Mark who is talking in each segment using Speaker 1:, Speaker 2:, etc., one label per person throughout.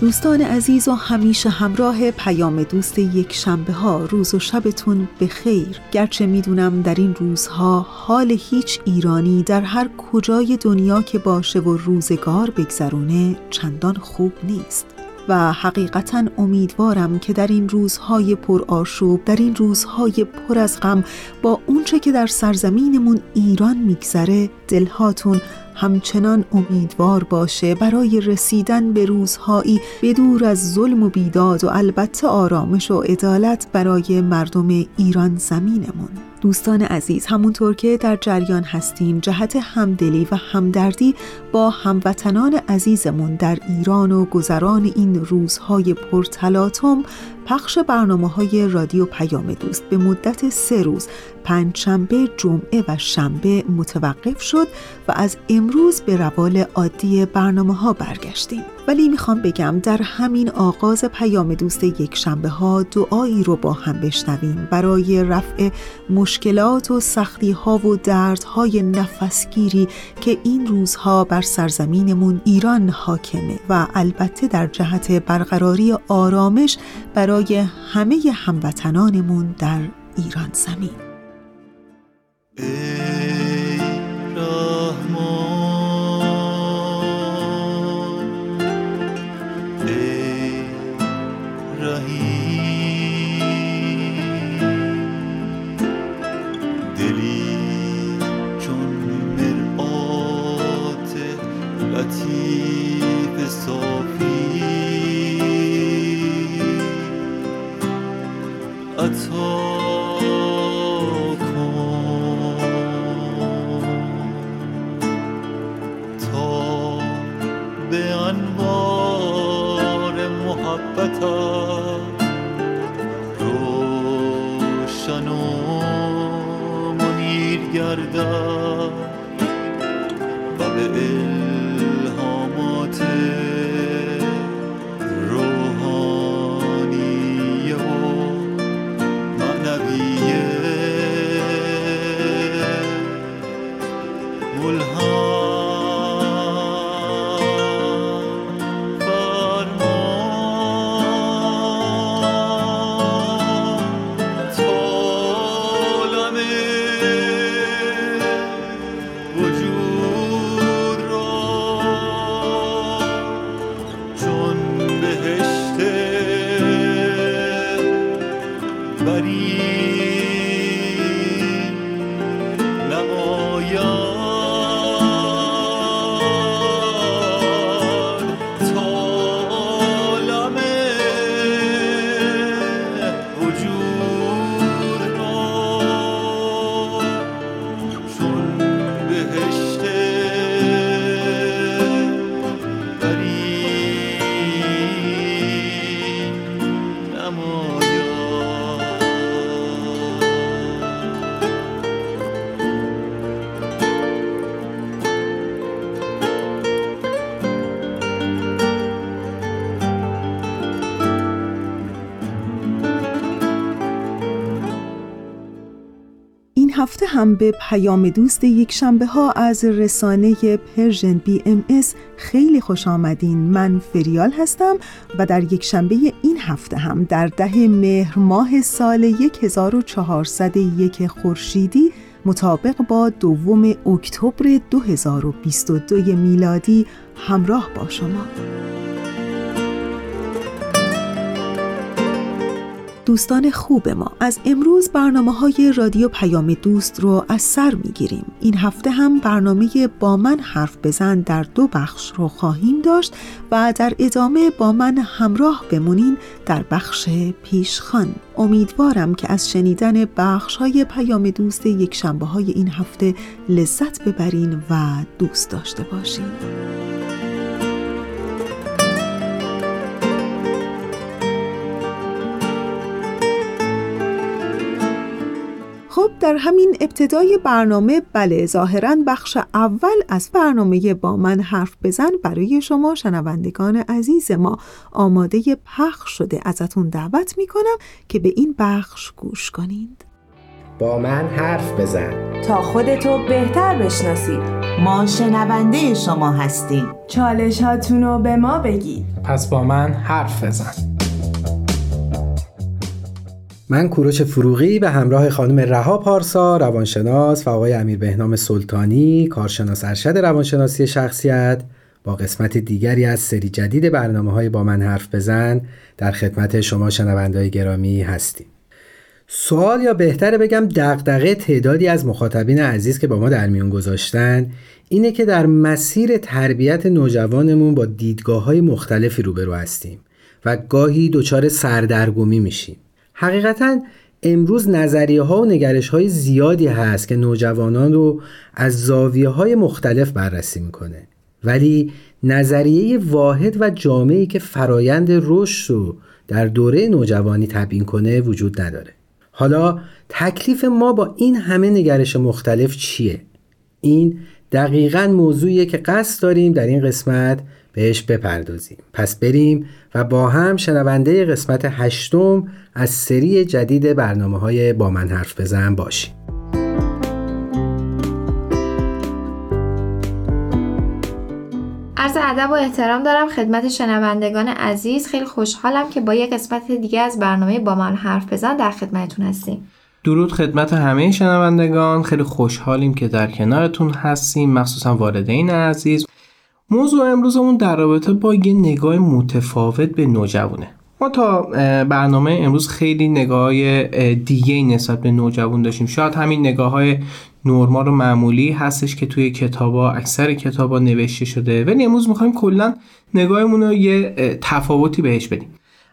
Speaker 1: دوستان عزیز و همیشه همراه پیام دوست یک شنبه ها روز و شبتون به خیر گرچه می‌دونم در این روزها حال هیچ ایرانی در هر کجای دنیا که باشه و روزگار بگذرونه چندان خوب نیست. و حقیقتا امیدوارم که در این روزهای پر آشوب در این روزهای پر از غم با اونچه که در سرزمینمون ایران میگذره دلهاتون همچنان امیدوار باشه برای رسیدن به روزهایی بدور از ظلم و بیداد و البته آرامش و عدالت برای مردم ایران زمینمون. دوستان عزیز همونطور که در جریان هستیم جهت همدلی و همدردی با هموطنان عزیزمون در ایران و گذران این روزهای پرتلاتم پخش برنامه های رادیو پیام دوست. به مدت سه روز پنجشنبه، جمعه و شنبه متوقف شد و از امروز به روال عادی برنامه ها برگشتیم. ولی می‌خوام بگم در همین آغاز پیام دوست یک شنبه ها دعایی رو با هم بشنویم. برای رفع مشکلات و سختی ها و دردهای نفسگیری که این روزها بر سرزمینمون ایران حاکمه. و البته در جهت برقراری آرامش برای همه هموطنانمون در ایران زمین. انوار محبتت روشن و منیر گردد هفته هم به پیام دوست یک شنبه ها از رسانه Persian BMS خیلی خوش آمدین. من فریال هستم و در یک شنبه این هفته هم در ده مهر ماه سال 1401 خورشیدی مطابق با دوم اکتبر 2022 میلادی همراه با شما. دوستان خوب ما. از امروز برنامه های رادیو پیام دوست رو از سر می‌گیریم. این هفته هم برنامه با من حرف بزن در دو بخش رو خواهیم داشت و در ادامه با من همراه بمونین در بخش پیشخان. امیدوارم که از شنیدن بخش های پیام دوست یک شنبه های این هفته لذت ببرین و دوست داشته باشین. خب در همین ابتدای برنامه بله ظاهرا بخش اول از برنامه با من حرف بزن برای شما شنوندگان عزیز ما آماده پخش شده. ازتون دعوت می‌کنم که به این بخش گوش کنید.
Speaker 2: با من حرف بزن.
Speaker 3: تا خودتو بهتر بشناسید
Speaker 4: ما شنونده شما هستیم.
Speaker 3: چالش رو به ما بگید.
Speaker 5: پس با من حرف بزن.
Speaker 2: من کوروش فروغی به همراه خانم رها پارسا روانشناس و آقای امیر بهنام سلطانی کارشناس ارشد روانشناسی شخصیت با قسمت دیگری از سری جدید برنامه های با من حرف بزن در خدمت شما شنوندهای گرامی هستیم. سوال یا بهتره بگم دغدغه تعدادی از مخاطبین عزیز که با ما در میون گذاشتن اینه که در مسیر تربیت نوجوانمون با دیدگاه های مختلفی روبرو هستیم و گاهی دچار سردرگمی میشیم. حقیقتا امروز نظریه ها و نگرش های زیادی هست که نوجوانان رو از زاویه های مختلف بررسی می‌کنه ولی نظریه واحد و جامعی که فرایند رشد رو در دوره نوجوانی تبیین کنه وجود نداره حالا تکلیف ما با این همه نگرش مختلف چیه؟ این دقیقا موضوعیه که قصد داریم در این قسمت بهش بپردازیم. پس بریم و با هم شنونده قسمت هشتم از سری جدید برنامه های با من حرف بزن باشیم.
Speaker 6: عرض ادب و احترام دارم خدمت شنوندگان عزیز. خیلی خوشحالم که با یک قسمت دیگه از برنامه با من حرف بزن در خدمتتون هستیم.
Speaker 5: درود خدمت همه شنوندگان. خیلی خوشحالیم که در کنارتون هستیم. مخصوصا والدین عزیز. موضوع امروزمون در رابطه با یه نگاه متفاوت به نوجوانه. ما تا برنامه امروز خیلی نگاه دیگه نسبت به نوجوان داشتیم. شاید همین نگاه های نرمال و معمولی هستش که توی کتابا اکثر کتابا نوشته شده. ولی امروز می‌خوایم کلا نگاهمون رو یه تفاوتی بهش بدیم.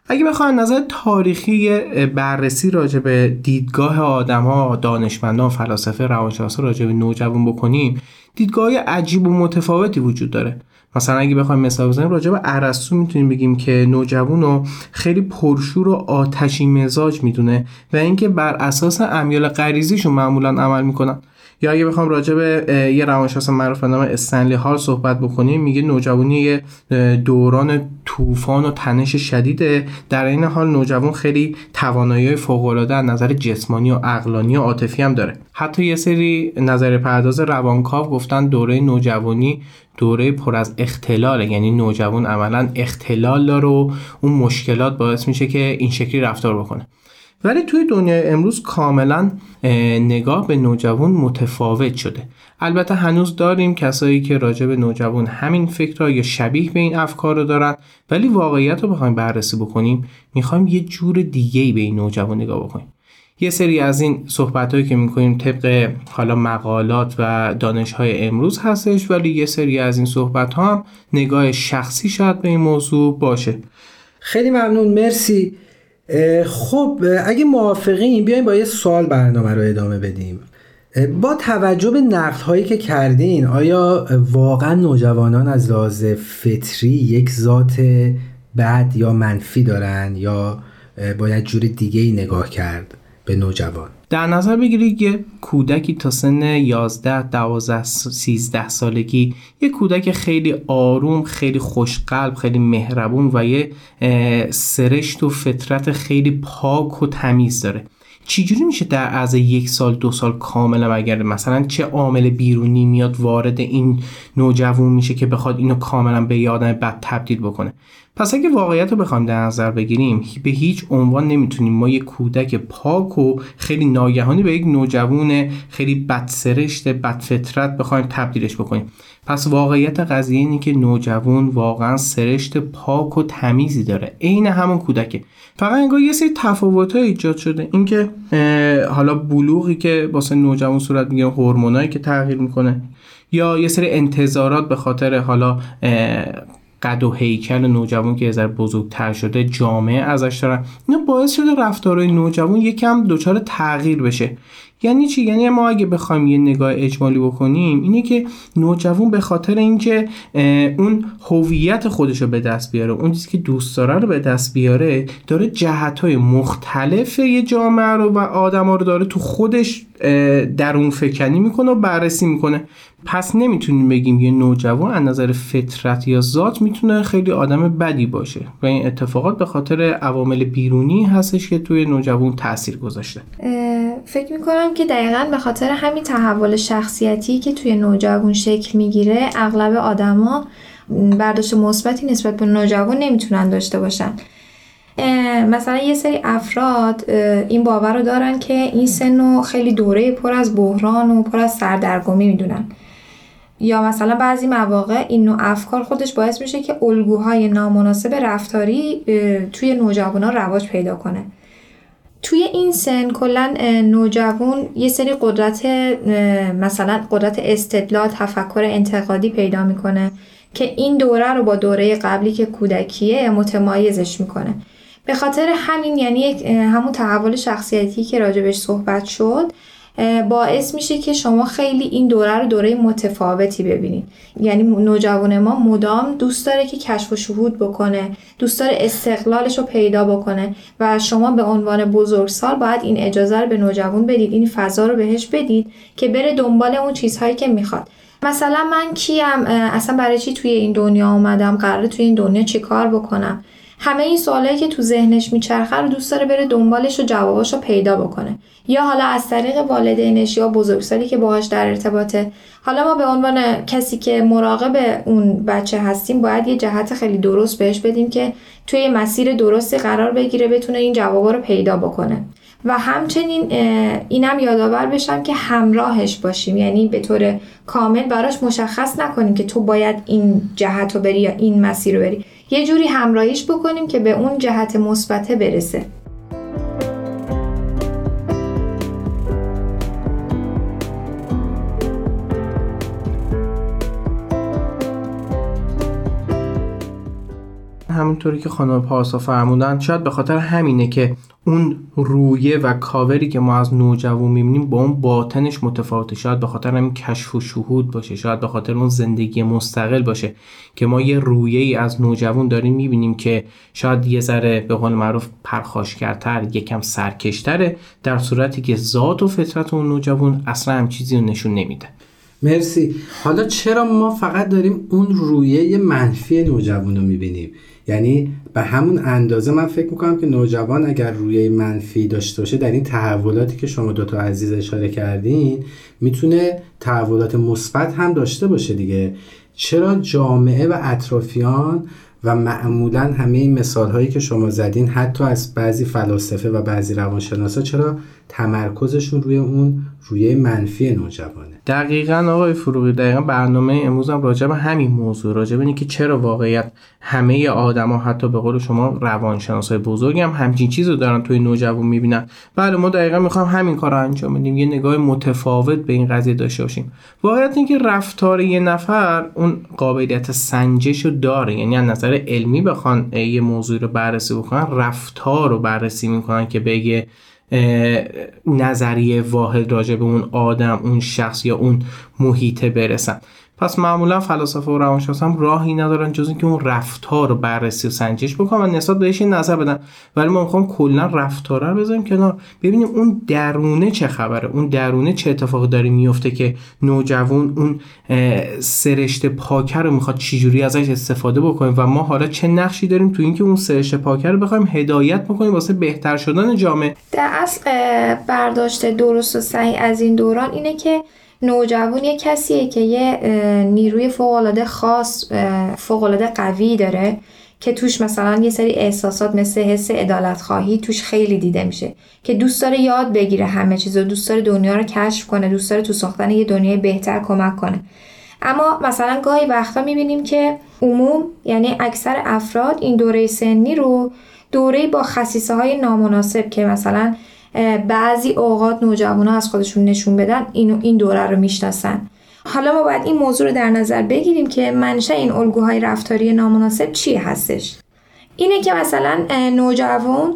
Speaker 5: اگه بخوایم نظر تاریخی بررسی راجع به دیدگاه آدم ها دانشمندان فلاسفه روانشناسا راجع به نوجوان بکنیم دیدگاه عجیب و متفاوتی وجود داره. مثلا اگه بخوایم مثال بزنیم راجع به ارسطو می‌تونیم بگیم که نوجوان رو خیلی پرشور و آتشی مزاج می‌دونه و اینکه بر اساس امیال غریزیشون معمولا عمل می‌کنن. یا اگه بخوام راجع به یه روانشناس معروف به نام استنلی هال صحبت بکنیم میگه نوجوانی یه دوران طوفان و تنش شدیده در این حال نوجوان خیلی توانایی فوق العاده از نظر جسمانی و عقلانی و عاطفی هم داره. حتی یه سری نظر پرداز روانکاو گفتن دوره نوجوانی دوره پر از اختلاله. یعنی نوجوان عملا اختلال داره و اون مشکلات باعث میشه که این شکلی رفتار بکنه. ولی توی دنیای امروز کاملا نگاه به نوجوان متفاوت شده. البته هنوز داریم کسایی که راجع به نوجوان همین فکرها یا شبیه به این افکار رو دارن ولی واقعیت رو بخوایم بررسی بکنیم می‌خوایم یه جور دیگه به این نوجوان نگاه بکنیم. یه سری از این صحبت هایی که می‌کنیم طبق حالا مقالات و دانش های امروز هستش ولی یه سری از این صحبت ها هم نگاه شخصی شاید به این موضوع باشه.
Speaker 2: خیلی ممنون. مرسی. خب اگه موافقین بیایم با یه سوال برنامه رو ادامه بدیم. با توجه به نقد هایی که کردین آیا واقعا نوجوانان از لحاظ فطری یک ذات بد یا منفی دارن یا باید جور دیگه ای نگاه کرد به نوجوان؟
Speaker 5: در نظر بگیرید یه کودکی تا سن 11 12 13 سالگی یه کودک خیلی آروم خیلی خوشقلب خیلی مهربون و یه سرشت و فطرت خیلی پاک و تمیز داره. چجوری میشه در از یک سال دو سال کاملا اگر مثلا چه عامل بیرونی میاد وارد این نوجوان میشه که بخواد اینو کاملا به یه آدم بد تبدیل بکنه؟ پس اگه واقعیت رو بخوایم در نظر بگیریم به هیچ عنوان نمی‌تونیم. ما یک کودک پاک و خیلی ناگهانی به یک نوجوان خیلی بدسرشت بدفطرت بخوایم تبدیلش بکنیم. پس واقعیت قضیه اینه که نوجوان واقعا سرشت پاک و تمیزی داره. عین همون کودکه. فقط انگار یه سری تفاوت ایجاد شده. اینکه حالا بلوغی که واسه نوجوان صورت می‌گیره هورمونایی که تغییر می‌کنه یا یه سری انتظارات به خاطر حالا قد و هیکل نوجوان که ذره بزرگتر شده جامعه ازش دارن. اینا باعث شده رفتارهای نوجوان یکم دچار تغییر بشه. یعنی چی؟ یعنی ما اگه بخوایم یه نگاه اجمالی بکنیم اینه که نوجوان به خاطر اینکه اون هویت خودش رو به دست بیاره اون چیزی که دوست داره رو به دست بیاره داره جهت های مختلف یه جامعه رو و آدم رو داره تو خودش درون فکنی می‌کنه و بررسی می‌کنه. پس نمی‌تونیم بگیم یه نوجوان از نظر فطرت یا ذات می‌تونه خیلی آدم بدی باشه و این اتفاقات به خاطر عوامل بیرونی هستش که توی نوجوان تاثیر گذاشته.
Speaker 6: فکر می‌کنم که دقیقا به خاطر همین تحول شخصیتی که توی نوجوان شکل می‌گیره اغلب آدما برداشت مثبتی نسبت به نوجوان نمی‌تونن داشته باشن. مثلا یه سری افراد این باور رو دارن که این سن خیلی دوره پر از بحران و پر از سردرگمی می‌دونن. یا مثلا بعضی مواقع این نوع افکار خودش باعث میشه که الگوهای نامناسب رفتاری توی نوجوانان رواج پیدا کنه. توی این سن کلا نوجوان یه سری قدرت مثلا قدرت استدلال تفکر انتقادی پیدا می‌کنه که این دوره رو با دوره قبلی که کودکیه متمایزش می‌کنه. به خاطر همین یعنی همون تحول شخصیتی که راجبش صحبت شد باعث میشه که شما خیلی این دوره رو دوره متفاوتی ببینید. یعنی نوجوان ما مدام دوست داره که کشف و شهود بکنه دوست داره استقلالش رو پیدا بکنه و شما به عنوان بزرگسال باید این اجازه رو به نوجوان بدید این فضا رو بهش بدید که بره دنبال اون چیزهایی که می‌خواد. مثلا من کیم اصلا برای چی توی این دنیا آمدم قراره توی این دنیا چیکار بکنم؟ همه این سوالایی که تو ذهنش میچرخه رو دوست داره بره دنبالش و جواباش رو پیدا بکنه. یا حالا از طریق والدینش یا بزرگسالی که باهاش در ارتباطه. حالا ما به عنوان کسی که مراقب اون بچه هستیم باید یه جهت خیلی درست بهش بدیم که توی مسیر درستی قرار بگیره بتونه این جوابا رو پیدا بکنه. و همچنین اینم یادآور بشم که همراهش باشیم. یعنی به طور کامل براش مشخص نکنیم که تو باید این جهت رو بری یا این مسیر رو بری. یه جوری همراهیش بکنیم که به اون جهت مثبته برسه.
Speaker 5: همونطوری که خانم پارسا فرمودن شاید به خاطر همینه که اون رویه و کاوری که ما از نوجوان می‌بینیم با اون باطنش متفاوته. شاید به خاطر همین کشف و شهود باشه شاید به خاطر اون زندگی مستقل باشه که ما یه رویه ای از نوجوان داریم می‌بینیم که شاید یه ذره به قول معروف پرخاشگرتر یکم سرکشتره در صورتی که ذات و فطرت اون نوجوان اصلا هم چیزی رو نشون نمیده.
Speaker 2: مرسی. حالا چرا ما فقط داریم اون رویه منفی نوجوان رو می‌بینیم؟ یعنی به همون اندازه من فکر می‌کنم که نوجوان اگر روی منفی داشته باشه در این تحولاتی که شما دوتا عزیز اشاره کردین می‌تونه تحولات مثبت هم داشته باشه دیگه. چرا جامعه و اطرافیان و معمولا همه این مثال هایی که شما زدین حتی از بعضی فلاسفه و بعضی روانشناسا چرا تمرکزشون روی اون روی منفی نوجوانه.
Speaker 5: دقیقا آقای فروغی دقیقا برنامه امروز هم راجع به همین موضوع راجع به که چرا واقعیت همه آدما حتی به قول شما روانشناسای بزرگی هم همچین چیزو دارن توی نوجوان می‌بینن. بله ما دقیقا می‌خوام همین کار رو انجام بدیم یه نگاه متفاوت به این قضیه داشته باشیم. واقعیت اینکه رفتار یه نفر اون قابلیت سنجش رو داره. یعنی از نظر علمی بخوان یه موضوع رو بررسی بکنن رفتار رو بررسی می‌کنن که بگه نظریه واحد راجع به اون آدم اون شخص یا اون محیطه برسن. پس معمولا فلاسفه و روانشناس هم راهی ندارن جز اینکه اون رفتار رو بررسی و سنجش بکنن. و نسبت بهش نظر بدن. ولی ما می‌خوام کلا رفتار رو بذاریم کنار. ببینیم اون درونه چه خبره؟ اون درونه چه اتفاقی داره میفته که نوجوان اون سرشت پاکر رو می‌خواد چجوری ازش استفاده بکنیم و ما حالا چه نقشی داریم تو اینکه اون سرشت پاکر رو بخوایم هدایت بکنیم واسه بهتر شدن جامعه؟
Speaker 6: در اصل برداشت درست و صحیح از این دوران اینه که نوجوان یه کسیه که یه نیروی فوقالعاده خاص فوقالعاده قوی داره که توش مثلا یه سری احساسات مثل حس عدالت خواهی توش خیلی دیده میشه که دوست داره یاد بگیره همه چیز و دوست داره دنیا رو کشف کنه دوست داره تو ساختن یه دنیای بهتر کمک کنه. اما مثلا گاهی وقتا می‌بینیم که عموم یعنی اکثر افراد این دوره سنی رو دوره با خصیصه های نامناسب که مثلا بعضی اوقات نوجوان ها از خودشون نشون بدن این این دوره رو می‌شناسن. حالا ما باید این موضوع رو در نظر بگیریم که منشه این الگوهای رفتاری نامناسب چی هستش. اینه که مثلا نوجوان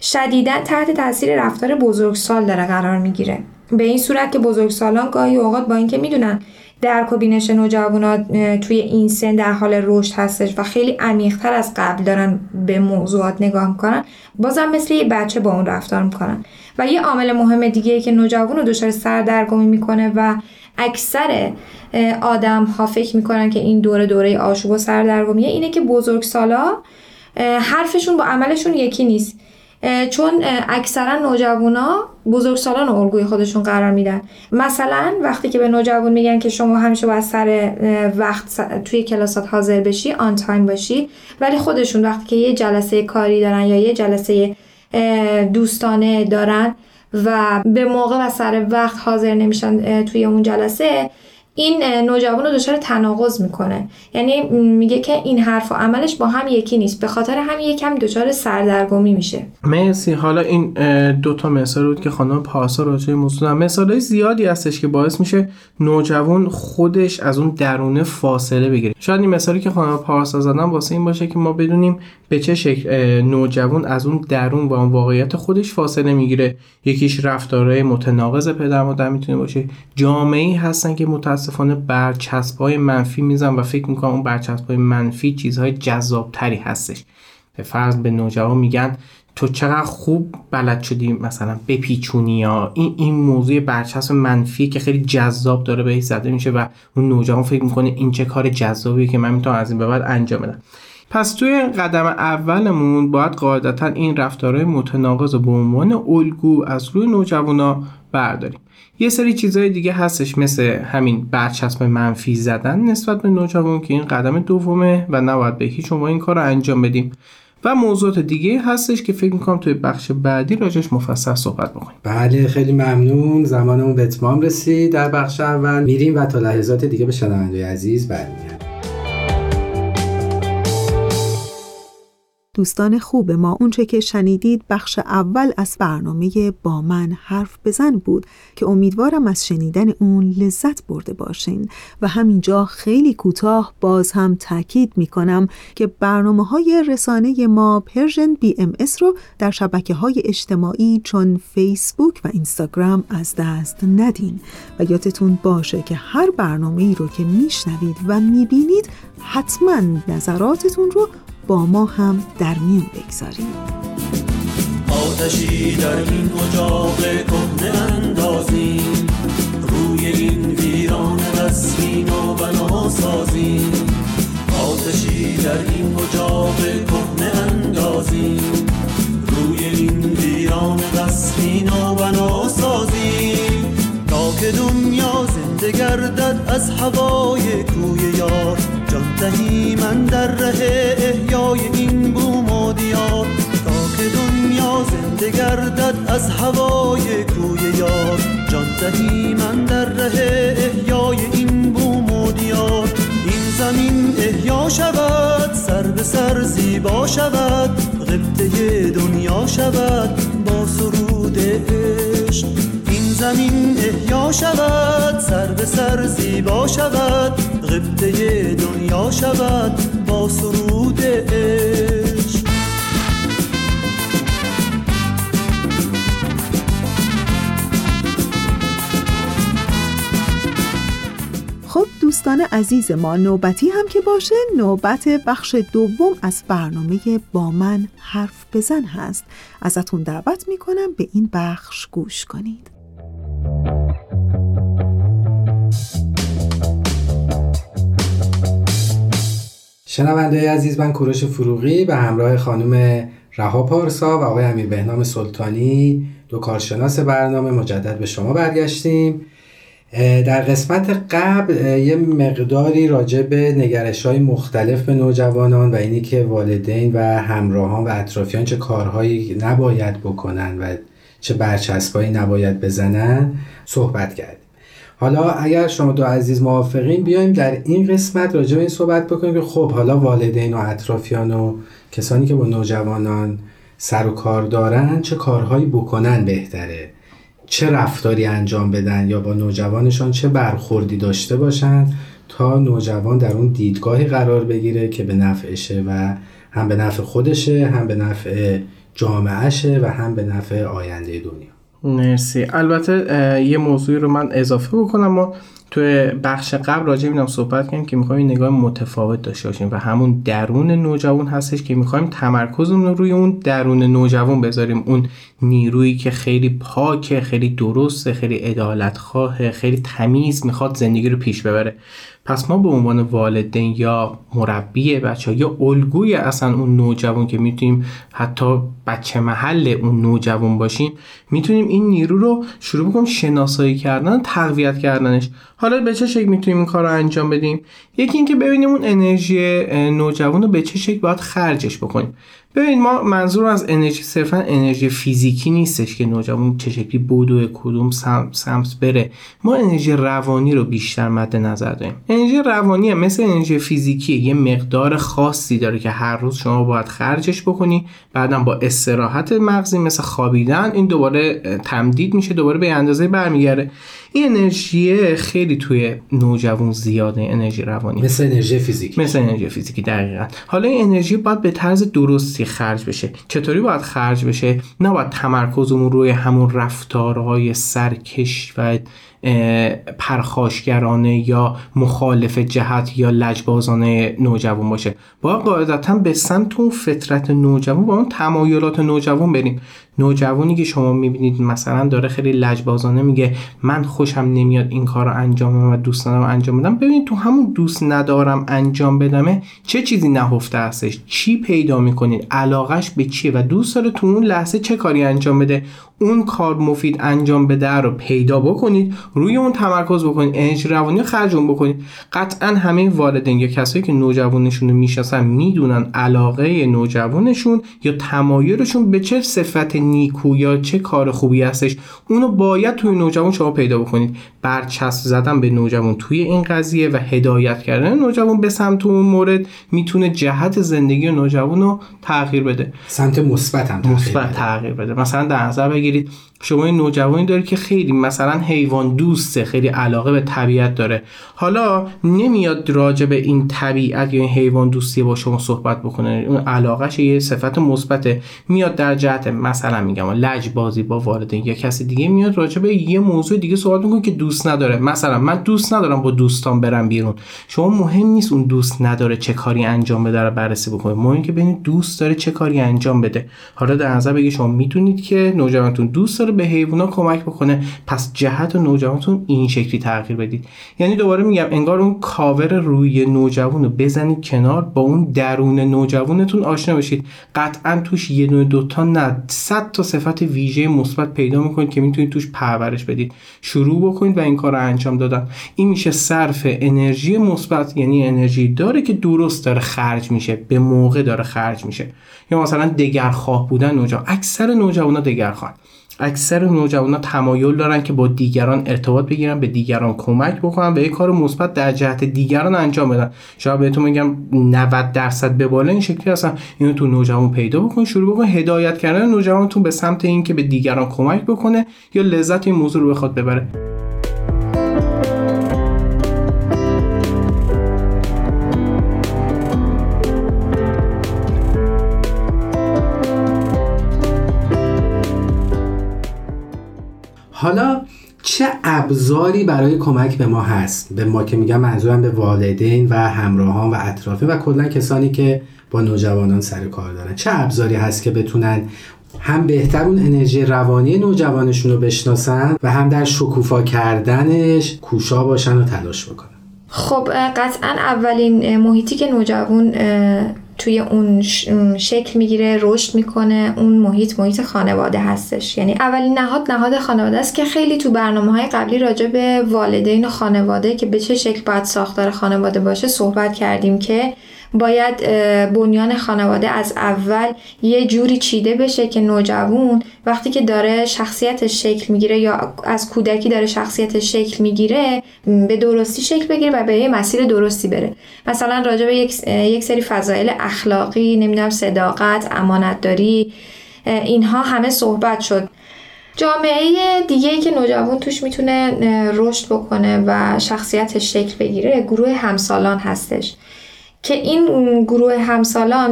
Speaker 6: شدیدا تحت تاثیر رفتار بزرگسال داره قرار می‌گیره. به این صورت که بزرگسالان گاهی اوقات با اینکه می‌دونن درک و بینش نوجوانا توی این سن در حال رشد هستش و خیلی عمیقتر از قبل دارن به موضوعات نگاه می‌کنن. بازم مثل یه بچه با اون رفتار می‌کنن. و یه عامل مهم دیگه که نوجوان رو دچار سردرگمی می‌کنه و اکثر آدم ها فکر می‌کنن که این دوره دوره آشوب و سردرگمیه اینه که بزرگسالا حرفشون با عملشون یکی نیست. چون اکثرا نوجوانا بزرگسالان الگوی خودشون قرار میدن. مثلا وقتی که به نوجوان میگن که شما همیشه باید سر وقت توی کلاسات حاضر بشی آن تایم باشی ولی خودشون وقتی که یه جلسه کاری دارن یا یه جلسه دوستانه دارن و به موقع و سر وقت حاضر نمیشن توی اون جلسه این نوجوان رو دچار تناقض می‌کنه. یعنی میگه که این حرف و عملش با هم یکی نیست. به خاطر هم یکم دچار سردرگمی میشه.
Speaker 5: مرسی. حالا این دوتا مثال بود که خانم پارسا راجع موضوع مثال زیادی هستش که باعث میشه نوجوان خودش از اون درونه فاصله بگیره. شاید این مثالی که خانم پارسا زدن واسه این باشه که ما بدونیم به چه شکل نوجوان از اون درون با اون واقعیت خودش فاصله می‌گیره. یکیش رفتارهای متناقض پدر مادر می‌تونه باشه. جامعه هستن که متاسفانه برچسب های منفی میزن و فکر می‌کنم اون برچسب های منفی چیزهای جذابتری هستش. به فرض به نوجوان میگن تو چقدر خوب بلد شدی مثلا بپیچونی یا این این موضوع برچسب منفی که خیلی جذاب داره بهش زده میشه و اون نوجوان فکر می‌کنه این چه کار جذابیه که من می‌تونم از این به بعد انجام بدم. پس توی قدم اولمون باید قاعدتا این رفتارهای متناقض به عنوان الگو از روی نوجوانا برداریم. یه سری چیزهای دیگه هستش مثل همین برچسب منفی زدن نسبت به نوجوان که این قدم دومه و نباید به هیچ این کار رو انجام بدیم. و موضوعات دیگه هستش که فکر می‌کنم توی بخش بعدی راجش مفصل صحبت بکنیم.
Speaker 2: بله خیلی ممنون. زمانمون به اتمام رسید. در بخش اول میریم و تا لحظات دیگه به شنونده عزیز برمیگردیم.
Speaker 1: دوستان خوب ما اونچه که شنیدید بخش اول از برنامه با من حرف بزن بود که امیدوارم از شنیدن اون لذت برده باشین. و همینجا خیلی کوتاه باز هم تاکید می‌کنم که برنامه های رسانه ما Persian BMS رو در شبکه های اجتماعی چون فیسبوک و اینستاگرام از دست ندین. و یادتون باشه که هر برنامه ای رو که میشنوید و می‌بینید حتما نظراتتون رو با ما هم در میون بگذاریم.
Speaker 7: آتشی در این اجاق کهنه اندازیم. روی این ویران قصرین و بنا سازیم. آتشی در این اجاق کهنه اندازیم. روی این ویران قصرین و بنا سازیم. تا که دنیا زنده گردد از هوای کوی یار. دهی من در ره احیای این بوم و دیار. تا که دنیا زنده گردد از هوای کوی یار. جان دهی من در ره احیای این بوم و دیار. این زمین احیا شود سر به سر زیبا شود. غبطه دنیا شود با سرود عشق. این زمین احیا شود سر به سر زیبا شود. غبطه دنیا شود با سرود عشق.
Speaker 1: خب دوستان عزیز ما نوبتی هم که باشه نوبت بخش دوم از برنامه با من حرف بزن هست. ازتون دعوت می‌کنم به این بخش گوش کنید.
Speaker 2: شنونده عزیز من کوروش فروغی به همراه خانم رها پارسا و آقای امیر بهنام سلطانی دو کارشناس برنامه مجدد به شما برگشتیم. در قسمت قبل یه مقداری راجع به نگرش های مختلف به نوجوانان و اینی که والدین و همراهان و اطرافیان چه کارهایی نباید بکنن و چه برچسبایی نباید بزنن صحبت کردیم. حالا اگر شما دو عزیز موافقین بیایم در این قسمت راجع به این صحبت بکنیم که خب حالا والدین و اطرافیان و کسانی که با نوجوانان سر و کار دارن چه کارهایی بکنن بهتره؟ چه رفتاری انجام بدن؟ یا با نوجوانشان چه برخوردی داشته باشن تا نوجوان در اون دیدگاهی قرار بگیره که به نفعشه و هم به نفع خودشه هم به نفع جامعهشه و هم به نفع آینده دنیا.
Speaker 5: مرسی. البته یه موضوعی رو من اضافه بکنم ما توی بخش قبل راجع بینم صحبت کردیم که می‌خوایم نگاه متفاوت داشته باشیم و همون درون نوجوان هستش که می‌خوایم تمرکزمون رو روی اون درون نوجوان بذاریم. اون نیرویی که خیلی پاکه خیلی درسته خیلی عدالت خیلی تمیز می‌خواد زندگی رو پیش ببره. پس ما به عنوان والدین یا مربی بچه یا الگوی اصلا اون نوجوان که می‌تونیم حتی بچه محل اون نوجوان باشیم می‌تونیم این نیرو رو شروع بکنیم شناسایی کردن تقویت کردنش. حالا به چه شکل می‌تونیم این کار رو انجام بدیم؟ یکی اینکه ببینیم اون انرژی نوجوان رو به چه شکل باید خرجش بکنیم. ببین ما منظور از انرژی صرفا انرژی فیزیکی نیستش که نوجوان چه شکلی بودو کدوم سمت بره. ما انرژی روانی رو بیشتر مد نظر داریم. انرژی روانی مثل انرژی فیزیکی یه مقدار خاصی داره که هر روز شما باید خرجش بکنی بعدم با استراحت مغزی مثل خوابیدن این دوباره تمدید میشه دوباره به اندازه برمیگرده. این انرژی خیلی توی نوجوان زیاده انرژی روانی.
Speaker 2: مثل انرژی فیزیکی.
Speaker 5: مثل انرژی فیزیکی دقیقا. حالا این انرژی باید به طرز درستی خرج بشه. چطوری باید خرج بشه؟ نباید تمرکزمون روی همون رفتارهای سرکش و پرخاشگرانه یا مخالف جهت یا لجبازانه نوجوان باشه. با قاعدتا به سمت اون فطرت نوجوان با اون تمایلات نوجوان بریم. نوجوانی که شما می‌بینید مثلا داره خیلی لجبازانه میگه من خوشم نمیاد این کار رو انجام بدم و دوست ندارم انجام بدم. ببینید تو همون دوست ندارم انجام بدمه چه چیزی نهفته هستش؟ چی پیدا می‌کنید؟ علاقش به چیه؟ و دوست داره تو اون لحظه چه کاری انجام بده؟ اون کار مفید انجام بده رو پیدا بکنید روی اون تمرکز بکنید انرژی روانی خرج اون بکنید. قطعا همه والدین یا کسایی که نوجوانشون رو می‌شناسن می‌دونن علاقه نوجوانشون یا تمایلشون به چه صفت نیکو یا چه کار خوبی هستش اونو باید توی نوجوان شما پیدا بکنید. برچسب زدن به نوجوان توی این قضیه و هدایت کردن نوجوان به سمت اون مورد می‌تونه جهت زندگی نوجوان رو تغییر بده.
Speaker 2: سمت مثبت هم تغییر,
Speaker 5: تغییر بده. مثلا در نظر بگیرید شما این نوجوانی داری که خیلی مثلا حیوان دوسته خیلی علاقه به طبیعت داره. حالا نمیاد راجع به این طبیعت یا این حیوان دوستی با شما صحبت بکنه. اون علاقهش یه صفت مثبته. میاد در جهت مثلا میگم لج بازی با والدین یا کسی دیگه میاد راجع به یه موضوع دیگه صحبت می‌کنه که دوست نداره. مثلا من دوست ندارم با دوستان برم بیرون. شما مهم نیست اون دوست نداره چه کاری انجام بده رو بررسی بکنه. مهم که ببینید دوست داره چه کاری انجام بده. حالا در نظر بگی شما می‌تونید که نوجوانتون دوست به حیوونا کمک بکنه. پس جهت نوجوانتون این شکلی تغییر بدید. یعنی دوباره میگم انگار اون کاور روی نوجوان رو بزنید کنار با اون درون نوجوانتون آشنا بشید. قطعا توش یه دونه دوتا نه صد تا صفت ویژه مثبت پیدا می‌کنید که می‌تونید توش پرورش بدید. شروع بکنید و این کار رو انجام دادن. این میشه صرف انرژی مثبت یعنی انرژی داره که درست داره خرج میشه به موقع داره خرج میشه. یا مثلا دگرخواه بودن نوجوان. اکثر نوجوانا دگرخواه اکثر نوجوانا تمایل دارن که با دیگران ارتباط بگیرن به دیگران کمک بکنن و یک کار مثبت در جهت دیگران انجام بدن. شاید بهتون میگم 90 درصد به بالا این شکلی هستن. اینو تو نوجوان پیدا بکن شروع بکن. هدایت کردن نوجوانتون به سمت اینکه به دیگران کمک بکنه یا لذت این موضوع رو بخواد ببره.
Speaker 2: حالا چه ابزاری برای کمک به ما هست؟ به ما که میگم منظورم به والدین و همراهان و اطرافه و کلا کسانی که با نوجوانان سر کار دارن. چه ابزاری هست که بتونن هم بهتر اون انرژی روانی نوجوانشون رو بشناسن و هم در شکوفا کردنش کوشا باشن و تلاش بکنن؟
Speaker 6: خب قطعا اولین محیطی که نوجوان توی اون شکل می‌گیره رشد می‌کنه اون محیط محیط خانواده هستش. یعنی اولین نهاد نهاد خانواده است که خیلی تو برنامه های قبلی راجع به والدین و خانواده که به چه شکل باید ساختار خانواده باشه صحبت کردیم که باید بنیان خانواده از اول یه جوری چیده بشه که نوجوان وقتی که داره شخصیتش شکل می‌گیره یا از کودکی داره شخصیتش شکل می‌گیره به درستی شکل بگیره و به یه مسیر درستی بره. مثلا راجع به یک, یک سری فضایل اخلاقی نمی‌دونم صداقت امانتداری اینها همه صحبت شد. جامعه دیگه ای که نوجوان توش می‌تونه رشد بکنه و شخصیتش شکل بگیره گروه همسالان هستش. که این گروه همسالان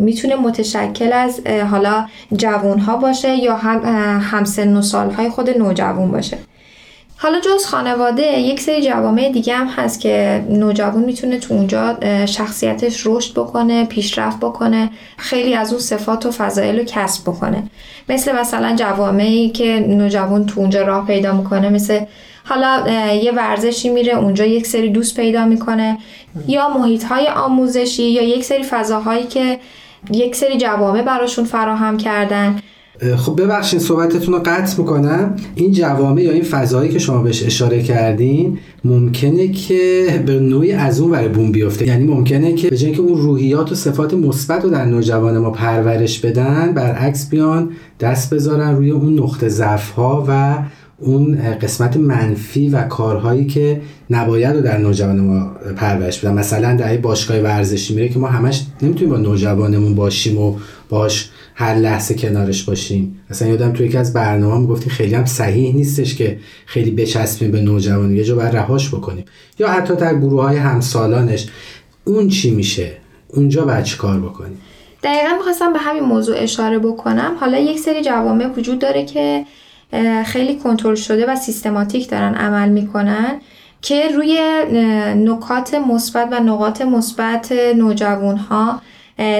Speaker 6: می‌تونه متشکل از حالا جوان ها باشه یا هم همسن و سالهای خود نوجوان باشه. حالا جز خانواده یک سری جوامع دیگه هم هست که نوجوان می‌تونه تو اونجا شخصیتش رشد بکنه پیشرفت بکنه خیلی از اون صفات و فضایل رو کسب بکنه. مثل مثلا جوامعی که نوجوان تو اونجا راه پیدا می‌کنه مثل حالا یه ورزشی میره اونجا یک سری دوست پیدا می‌کنه. یا محیط های آموزشی یا یک سری فضاهایی که یک سری جوامع براشون فراهم کردن.
Speaker 2: خب ببخشید صحبتتون رو قطع می‌کنم. این جوامع یا این فضایی که شما بهش اشاره کردین ممکنه که به نوعی از اون ور بوم بیفته. یعنی ممکنه که به که اون روحیات و صفات مثبت رو در نوجوان ما پرورش بدن برعکس بیان دست بذارن روی اون نقطه ضعف ها و اون قسمت منفی و کارهایی که نباید رو در نوجوان ما پرورش بدن. مثلا در باشگاه ورزشی میره که ما همش نمی‌تونیم با نوجوانمون باشیم و باش هر لحظه کنارش باشیم. مثلا یادم توی یکی از برنامه گفتیم خیلی هم صحیح نیستش که خیلی بچسبیم به نوجوان. یه جا باید رهاش بکنیم. یا حتی در گروه های همسالانش اون چی میشه؟ اونجا باید چی کار بکنیم؟
Speaker 6: دقیقا می‌خواستم به همین موضوع اشاره بکنم. حالا یک سری جوامع وجود داره که خیلی کنترل شده و سیستماتیک دارن عمل می‌کنن که روی نکات مثبت و نقاط مثبت نوجوان ها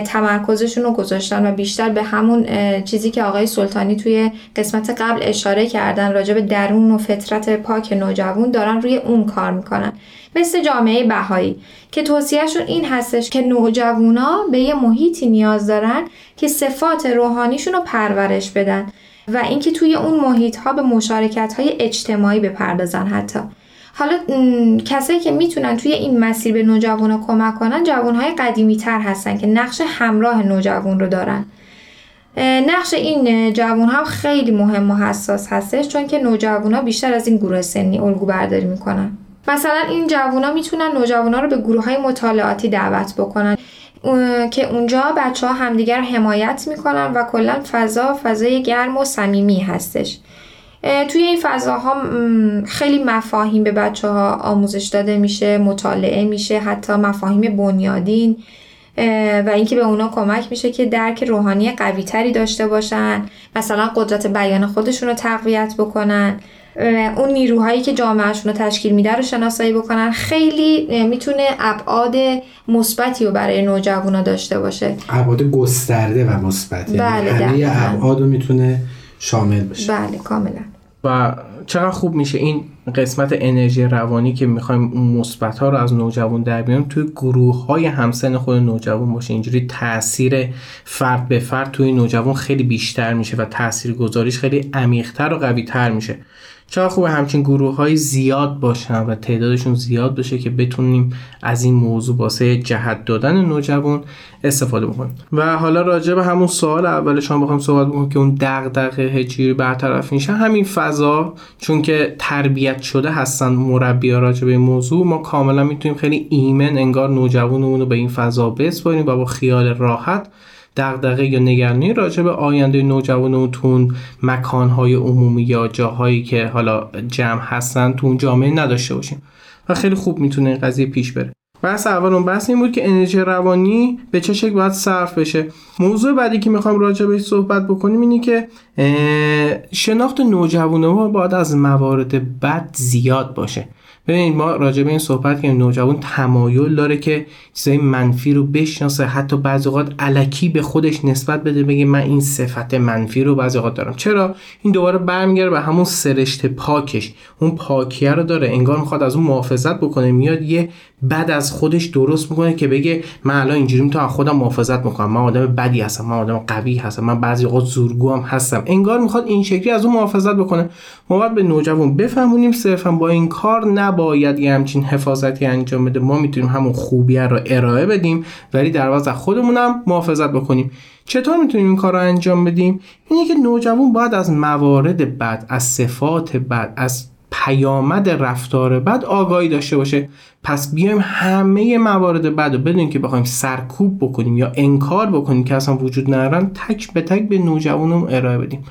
Speaker 6: تمرکزشون رو گذاشتن و بیشتر به همون چیزی که آقای سلطانی توی قسمت قبل اشاره کردن راجع به درون و فطرت پاک نوجوان دارن روی اون کار می‌کنن. مثل جامعه بهایی که توصیهشون این هستش که نوجوانا به یه محیطی نیاز دارن که صفات روحانیشون رو پرورش بدن. و اینکه توی اون محیط ها به مشارکت های اجتماعی بپردازن حتی. حالا کسایی که می‌تونن توی این مسیر به نوجوان کمک کنن جوان های قدیمی تر هستن که نقش همراه نوجوان رو دارن. نقش این جوان ها خیلی مهم و حساس هستش چون که نوجوان ها بیشتر از این گروه سنی الگو برداری می‌کنن. مثلا این جوان ها می‌تونن نوجوان ها رو به گروه های مطالعاتی دعوت بکنن. که اونجا بچه ها همدیگر حمایت می‌کنن و کلا فضا فضای گرم و صمیمی هستش. توی این فضاها خیلی مفاهیم به بچه ها آموزش داده میشه مطالعه میشه حتی مفاهیم بنیادین و اینکه به اونا کمک میشه که درک روحانی قوی تری داشته باشن. مثلا قدرت بیان خودشون رو تقویت بکنن. اون نیروهایی که جامعهشون رو تشکیل میده رو شناسایی بکنن. خیلی می‌تونه ابعاد مثبتی رو برای نوجوانا داشته باشه.
Speaker 2: ابعاد گسترده و مثبت
Speaker 6: یعنی بله
Speaker 2: همه ابعاد رو می‌تونه شامل بشه.
Speaker 6: بله کاملا.
Speaker 5: و چقدر خوب میشه این قسمت انرژی روانی که می‌خوایم اون مثبت ها رو از نوجوان در بیاریم توی گروه های همسن خود نوجوان باشه. اینجوری تاثیر فرد به فرد توی نوجوان خیلی بیشتر میشه و تاثیر گذاریش خیلی عمیقتر و قوی تر میشه. چرا خوبه همچین گروه های زیاد باشن و تعدادشون زیاد باشه که بتونیم از این موضوع واسه جهت دادن نوجوان استفاده بکنیم. و حالا راجع به همون سوال اول شما بخوام صحبت بکنیم که اون دغدغه هجیری برطرف میشه. همین فضا چون که تربیت شده هستن مربی راجع به این موضوع ما کاملا می‌تونیم خیلی ایمن انگار نوجوانمون رو به این فضا بسپاریم و با خیال راحت دغدغه یا نگرانی راجع به آینده نوجوانتون مکانهای عمومی یا جاهایی که حالا جمع هستن تو اون جامعه نداشته باشیم. و خیلی خوب می‌تونه این قضیه پیش بره. بحث اول اون بحث این بود که انرژی روانی به چه شکل باید صرف بشه. موضوع بعدی که می‌خوام راجع بهش صحبت بکنیم اینه که شناخت نوجوانه ها باید از موارد بد زیاد باشه. ببینید ما راجع به این صحبت که نوجوان تمایل داره که چیزای منفی رو بشناسه. حتی بعضی اوقات علکی به خودش نسبت بده بگه من این صفت منفی رو بعضی اوقات دارم. چرا؟ این دوباره برمیگره به همون سرشت پاکش. اون پاکیه رو داره. انگار می‌خواد از اون محافظت بکنه. میاد یه بد از خودش درست می‌کنه که بگه من الان اینجوری تو از خودم محافظت می‌کنم من آدم بدی هستم. من آدم قوی هستم. من بعضی اوقات زورگو هم هستم. انگار می‌خواد این شکلی از اون محافظت بکنه. ما باید به نوجوان بفهمونیم صرفا با این کار نباید یه همچین حفاظتی انجام بده. ما می‌تونیم همون خوبیه رو ارائه بدیم ولی در واقع خودمونم محافظت بکنیم. چطور می‌تونیم این کار رو انجام بدیم؟ اینه که نوجوان باید از موارد بد از صفات بد از پیامد رفتار بد آگاهی داشته باشه. پس بیایم همه موارد بد رو بدونیم که بخوایم سرکوب بکنیم یا انکار بکنیم که اصلا وجود ندارن تک به تک به نوجوانم ارائه بدیم.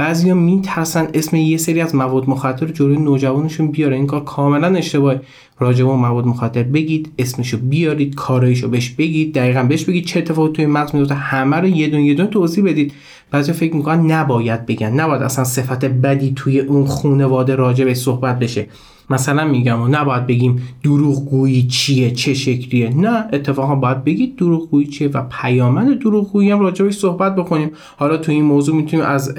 Speaker 5: بعضیا میترسن اسم یه سری از مواد مخدر جلوی نوجوانشون بیاره. این کار کاملا اشتباهه. راجع به مواد مخدر بگید اسمشو بیارید کارایشو بهش بگید. دقیقا بهش بگید چه اتفاقی توی مغز میفته. همه رو یه دون یه دون توضیح بدید. بعضی فکر می‌کنن نباید بگن. نباید اصلا صفت بدی توی اون خونواده راجع به صحبت بشه. مثلا میگم و نباید بگیم دروغگویی چیه چه شکلیه. نه اتفاقا باید بگید دروغگویی چیه و پیامد دروغگویی هم راجبش صحبت بکنیم. حالا تو این موضوع می‌تونیم از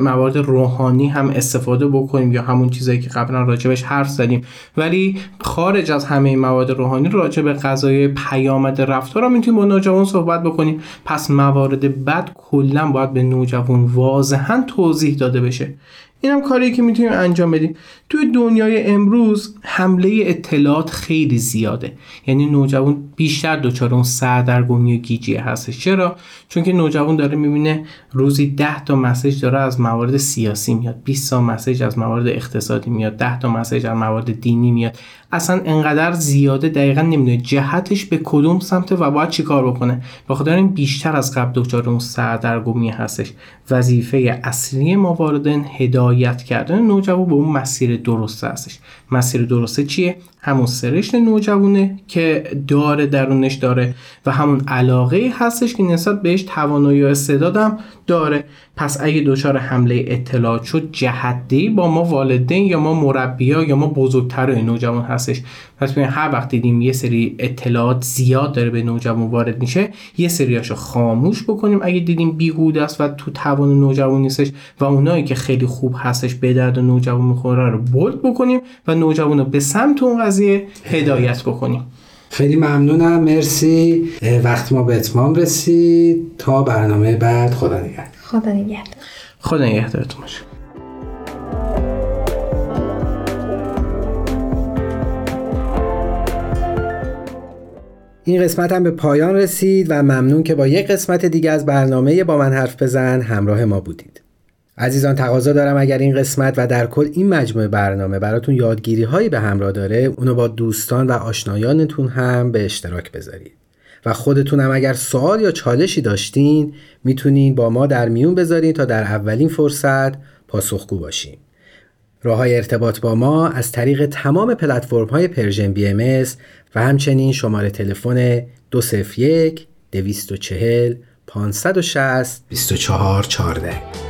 Speaker 5: موارد روحانی هم استفاده بکنیم یا همون چیزایی که قبلا راجبش حرف زدیم. ولی خارج از همه موارد روحانی به قضای پیامد رفتار هم می‌تونیم با نوجوان صحبت بکنیم. پس موارد بد کلا باید به نوجوان واضحا توضیح داده بشه. این هم کاری که می‌تونیم انجام بدیم. توی دنیای امروز حمله اطلاعات خیلی زیاده. یعنی نوجوان بیشتر دچار اون سردرگمی و گیجی هستش. چرا؟ چون که نوجوان داره می‌بینه روزی 10 تا مسیج داره از موارد سیاسی میاد. 20 تا مسیج از موارد اقتصادی میاد. 10 تا مسیج از موارد دینی میاد. اصلا انقدر زیاده دقیقا نمی‌دونه جهتش به کدوم سمت و باید چیکار بکنه. بخاطر این بیشتر از قبل دچار اون سردرگمی هستش. وظیفه اصلی ما والدین هدایت کردن نوجوان به اون مسیر درست هستش. مسیر درسته چیه؟ همون سرشت نوجوانه که داره درونش داره و همون علاقه هستش که نسبت بهش توانایی و استعدادم داره. پس اگه دچار حمله اطلاعات شد جهدی با ما والدین یا ما مربیا یا ما بزرگتر نوجوان هستش. پس ببین هر وقت دیدیم یه سری اطلاعات زیاد داره به نوجوان وارد میشه یه سریاشو خاموش بکنیم. اگه دیدیم بیهوده است و تو توان نوجوان نیستش و اونایی که خیلی خوب هستش به درد نوجوان می‌خوره رو بولد بکنیم و نوجوان رو به سمت اون قضیه هدایت بکنیم.
Speaker 2: خیلی ممنونم. مرسی. وقت ما به اتمام رسید. تا برنامه بعد. خدا نگهدار.
Speaker 6: خدا نگهدار.
Speaker 5: خدا نگهدارتون باشه.
Speaker 2: این قسمت هم به پایان رسید و ممنون که با یک قسمت دیگه از برنامه با من حرف بزن همراه ما بودید. عزیزان تقاضا دارم اگر این قسمت و در کل این مجموعه برنامه براتون یادگیری هایی به همراه داره اونو با دوستان و آشنایانتون هم به اشتراک بذارید. و خودتون هم اگر سوال یا چالشی داشتین می‌تونین با ما در میون بذارین تا در اولین فرصت پاسخگو باشیم. راه های ارتباط با ما از طریق تمام پلتفرم های Persian BM و همچنین شماره تلفن 201 240 560 24 14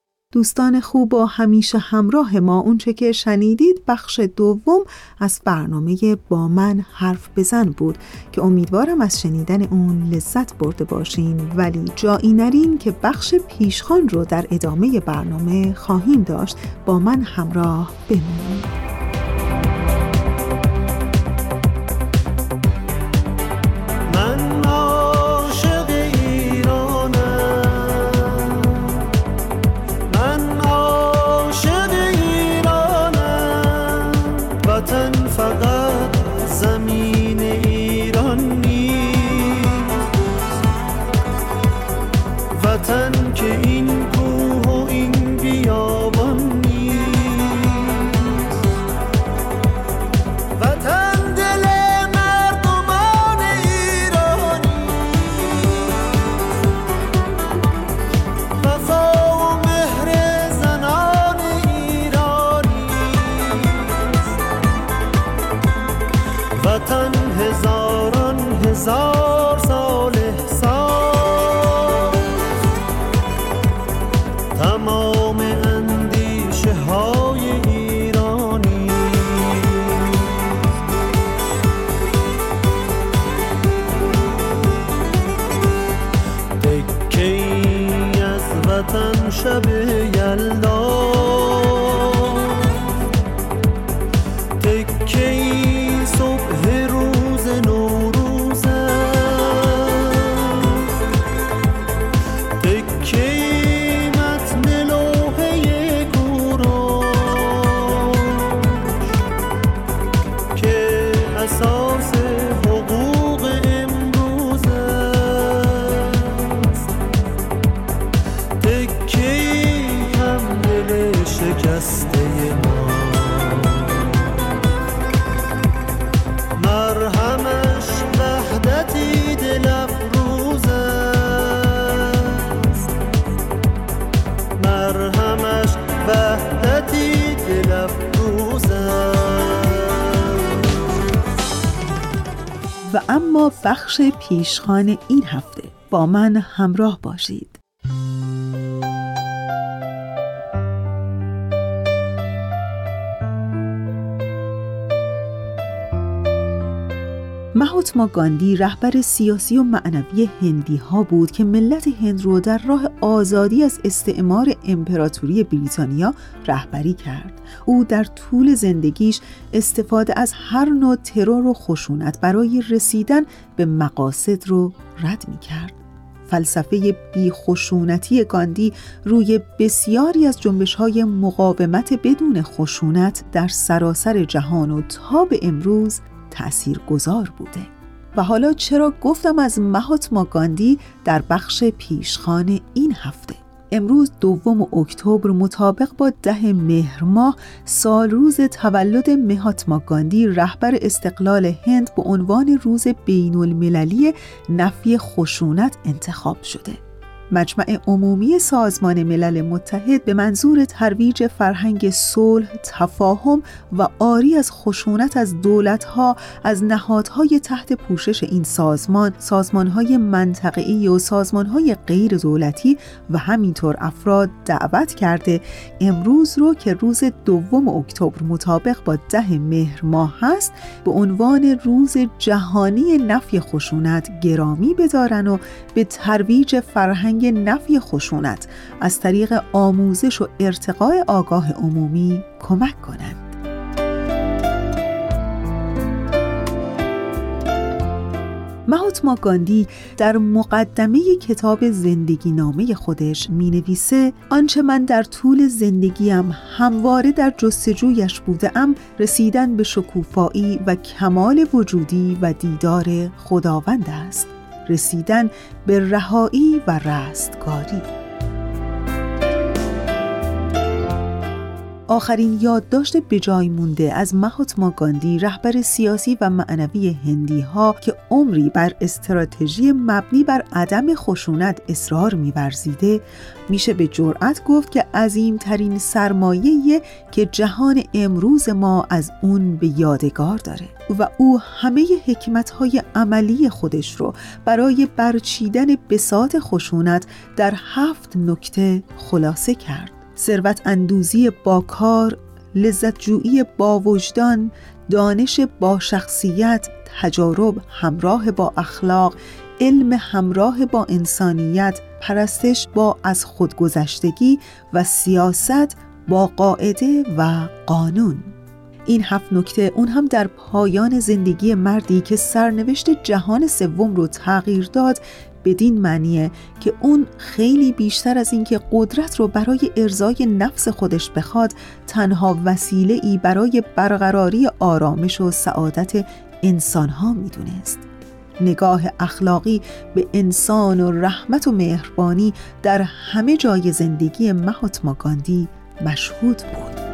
Speaker 1: دوستان خوب و همیشه همراه ما. اونچه که شنیدید بخش دوم از برنامه با من حرف بزن بود که امیدوارم از شنیدن اون لذت برده باشین. ولی جایی نرین که بخش پیشخان رو در ادامه برنامه خواهیم داشت. با من همراه بمونید.
Speaker 7: و
Speaker 1: اما بخش پیشخان این هفته با من همراه باشید. مهاتما گاندی رهبر سیاسی و معنوی هندی ها بود که ملت هند رو در راه آزادی از استعمار امپراتوری بریتانیا رهبری کرد. او در طول زندگیش استفاده از هر نوع ترور و خشونت برای رسیدن به مقاصد رو رد می کرد. فلسفه بیخشونتی گاندی روی بسیاری از جنبش های مقاومت بدون خشونت در سراسر جهان و تا به امروز تأثیر گذار بوده. و حالا چرا گفتم از مهاتما گاندی در بخش پیشخان این هفته؟ امروز دوم اکتبر مطابق با ده مهر ماه سال روز تولد مهاتما گاندی رهبر استقلال هند به عنوان روز بین المللی نفی خشونت انتخاب شده. مجمع عمومی سازمان ملل متحد به منظور ترویج فرهنگ صلح، تفاهم و آری از خشونت از دولتها از نهادهای تحت پوشش این سازمان، سازمانهای منطقه‌ای و سازمانهای غیر دولتی و همینطور افراد دعوت کرده امروز رو که روز دوم اکتبر مطابق با ده مهر ماه هست به عنوان روز جهانی نفی خشونت گرامی بدارن و به ترویج فرهنگ نفی خشونت از طریق آموزش و ارتقاء آگاه عمومی کمک کنند. مهاتما گاندی در مقدمه کتاب زندگی نامه خودش می نویسه آنچه من در طول زندگیم همواره در جستجویش بوده ام رسیدن به شکوفایی و کمال وجودی و دیدار خداوند است رسیدن به رهایی و رستگاری. آخرین یادداشت بجای مونده از مهاتما گاندی رهبر سیاسی و معنوی هندی ها که عمری بر استراتژی مبنی بر عدم خشونت اصرار میورزیده میشه به جرأت گفت که عظیمترین سرمایه که جهان امروز ما از اون به یادگار داره و او همه حکمتهای عملی خودش رو برای برچیدن بساط خشونت در هفت نکته خلاصه کرد. ثروت اندوزی با کار، لذت جویی با وجدان، دانش با شخصیت، تجارب همراه با اخلاق، علم همراه با انسانیت، پرستش با از خودگذشتگی و سیاست با قاعده و قانون. این هفت نکته اون هم در پایان زندگی مردی که سرنوشت جهان سوم رو تغییر داد بدین معنیه که اون خیلی بیشتر از اینکه قدرت رو برای ارزای نفس خودش بخواد تنها وسیله ای برای برقراری آرامش و سعادت انسانها می‌دونست. نگاه اخلاقی به انسان و رحمت و مهربانی در همه جای زندگی مهاتما گاندی مشهود بود.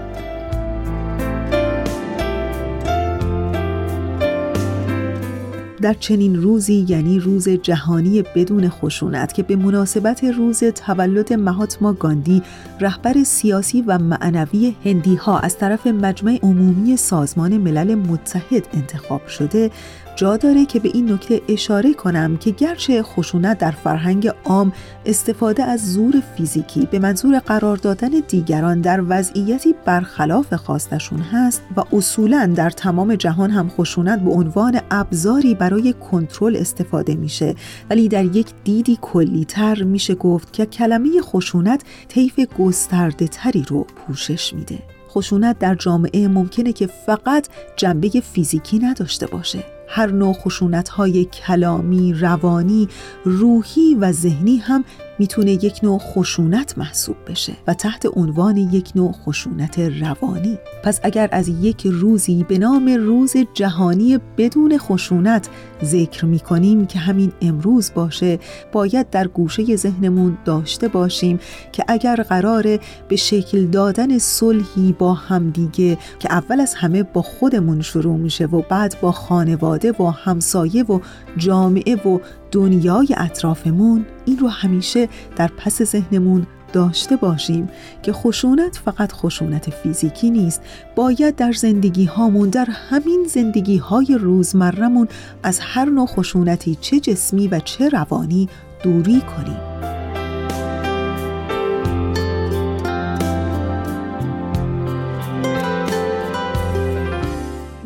Speaker 1: در چنین روزی یعنی روز جهانی بدون خشونت که به مناسبت روز تولد مهاتما گاندی رهبر سیاسی و معنوی هندی ها از طرف مجمع عمومی سازمان ملل متحد انتخاب شده جا داره که به این نکته اشاره کنم که گرچه خشونت در فرهنگ عام استفاده از زور فیزیکی به منظور قرار دادن دیگران در وضعیتی برخلاف خواستشون هست و اصولا در تمام جهان هم خشونت به عنوان ابزاری برای کنترل استفاده میشه. ولی در یک دیدی کلیتر میشه گفت که کلمه خشونت طیف گسترده تری رو پوشش میده. خشونت در جامعه ممکنه که فقط جنبه فیزیکی نداشته باشه. هر نوع خشونت های کلامی، روانی، روحی و ذهنی هم می‌تونه یک نوع خشونت محسوب بشه و تحت عنوان یک نوع خشونت روانی. پس اگر از یک روزی به نام روز جهانی بدون خشونت ذکر می‌کنیم که همین امروز باشه باید در گوشه ذهنمون داشته باشیم که اگر قراره به شکل دادن صلحی با همدیگه که اول از همه با خودمون شروع میشه و بعد با خانواده و همسایه و جامعه و دنیای اطرافمون این رو همیشه در پس ذهنمون داشته باشیم که خشونت فقط خشونت فیزیکی نیست. باید در زندگی هامون در همین زندگی های روزمرمون از هر نوع خشونتی چه جسمی و چه روانی دوری کنیم.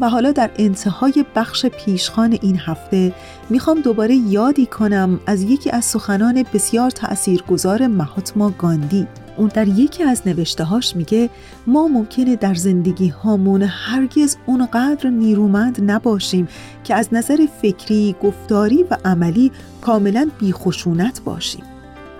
Speaker 1: و حالا در انتهای بخش پیشخان این هفته می‌خوام دوباره یادی کنم از یکی از سخنان بسیار تأثیرگذار مهاتما گاندی. اون در یکی از نوشتههاش میگه ما ممکنه در زندگی هامون هرگز اونقدر نیرومند نباشیم که از نظر فکری، گفتاری و عملی کاملا بیخشونت باشیم.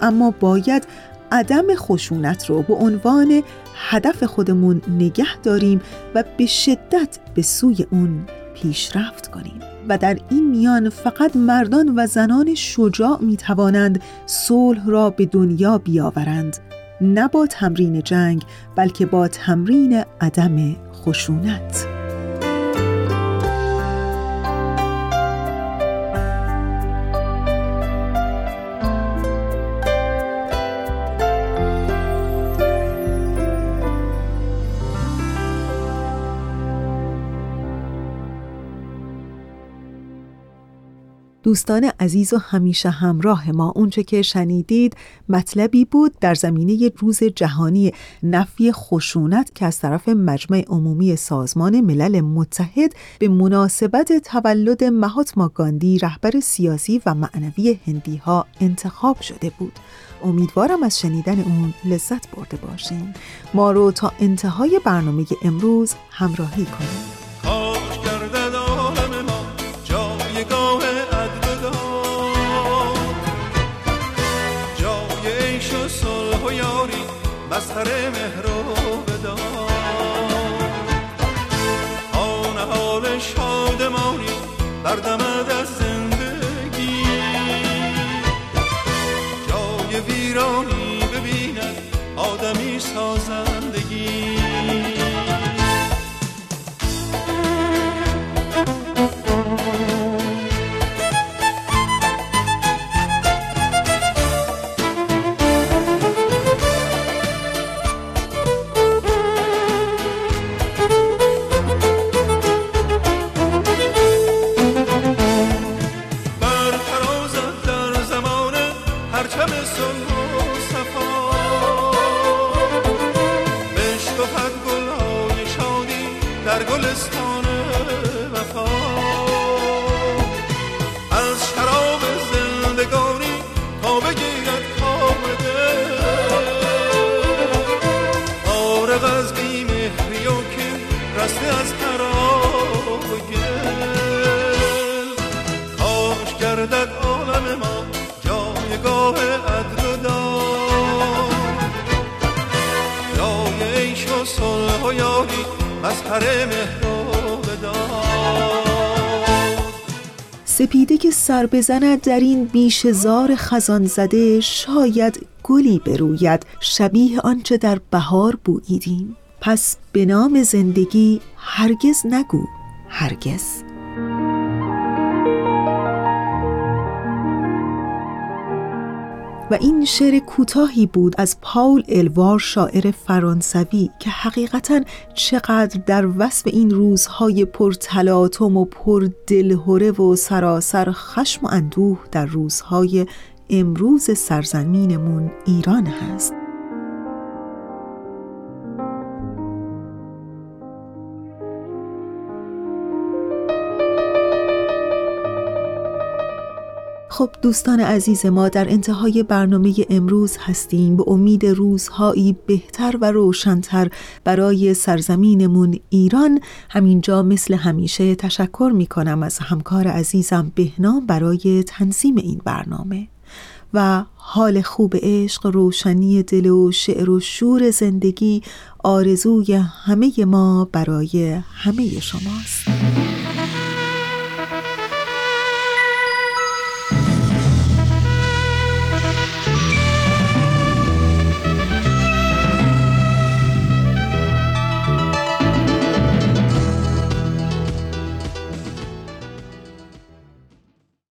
Speaker 1: اما باید عدم خشونت رو به عنوان هدف خودمون نگه داریم و به شدت به سوی اون پیشرفت کنیم و در این میان فقط مردان و زنان شجاع می توانند صلح را به دنیا بیاورند نه با تمرین جنگ بلکه با تمرین عدم خشونت. دوستان عزیز و همیشه همراه ما. اونچه که شنیدید مطلبی بود در زمینه روز جهانی نفی خشونت که از طرف مجمع عمومی سازمان ملل متحد به مناسبت تولد مهاتما گاندی رهبر سیاسی و معنوی هندی ها انتخاب شده بود. امیدوارم از شنیدن اون لذت برده باشین. ما رو تا انتهای برنامه امروز همراهی کنید. Ardama سر بزند در این بیشزار خزان زده شاید گلی بروید. شبیه آنچه در بهار بوییدیم. پس به نام زندگی هرگز نگو. هرگز. و این شعر کوتاهی بود از پاول الوار شاعر فرانسوی که حقیقتا چقدر در وصف این روزهای پر تلاطم و پر دلهوره و سراسر خشم و اندوه در روزهای امروز سرزمینمون ایران هست. خب دوستان عزیز ما در انتهای برنامه امروز هستیم. به امید روزهایی بهتر و روشنتر برای سرزمینمون ایران همینجا مثل همیشه تشکر می کنم از همکار عزیزم بهنام برای تنظیم این برنامه. و حال خوب عشق روشنی دل و شعر و شور زندگی آرزوی همه ما برای همه شماست.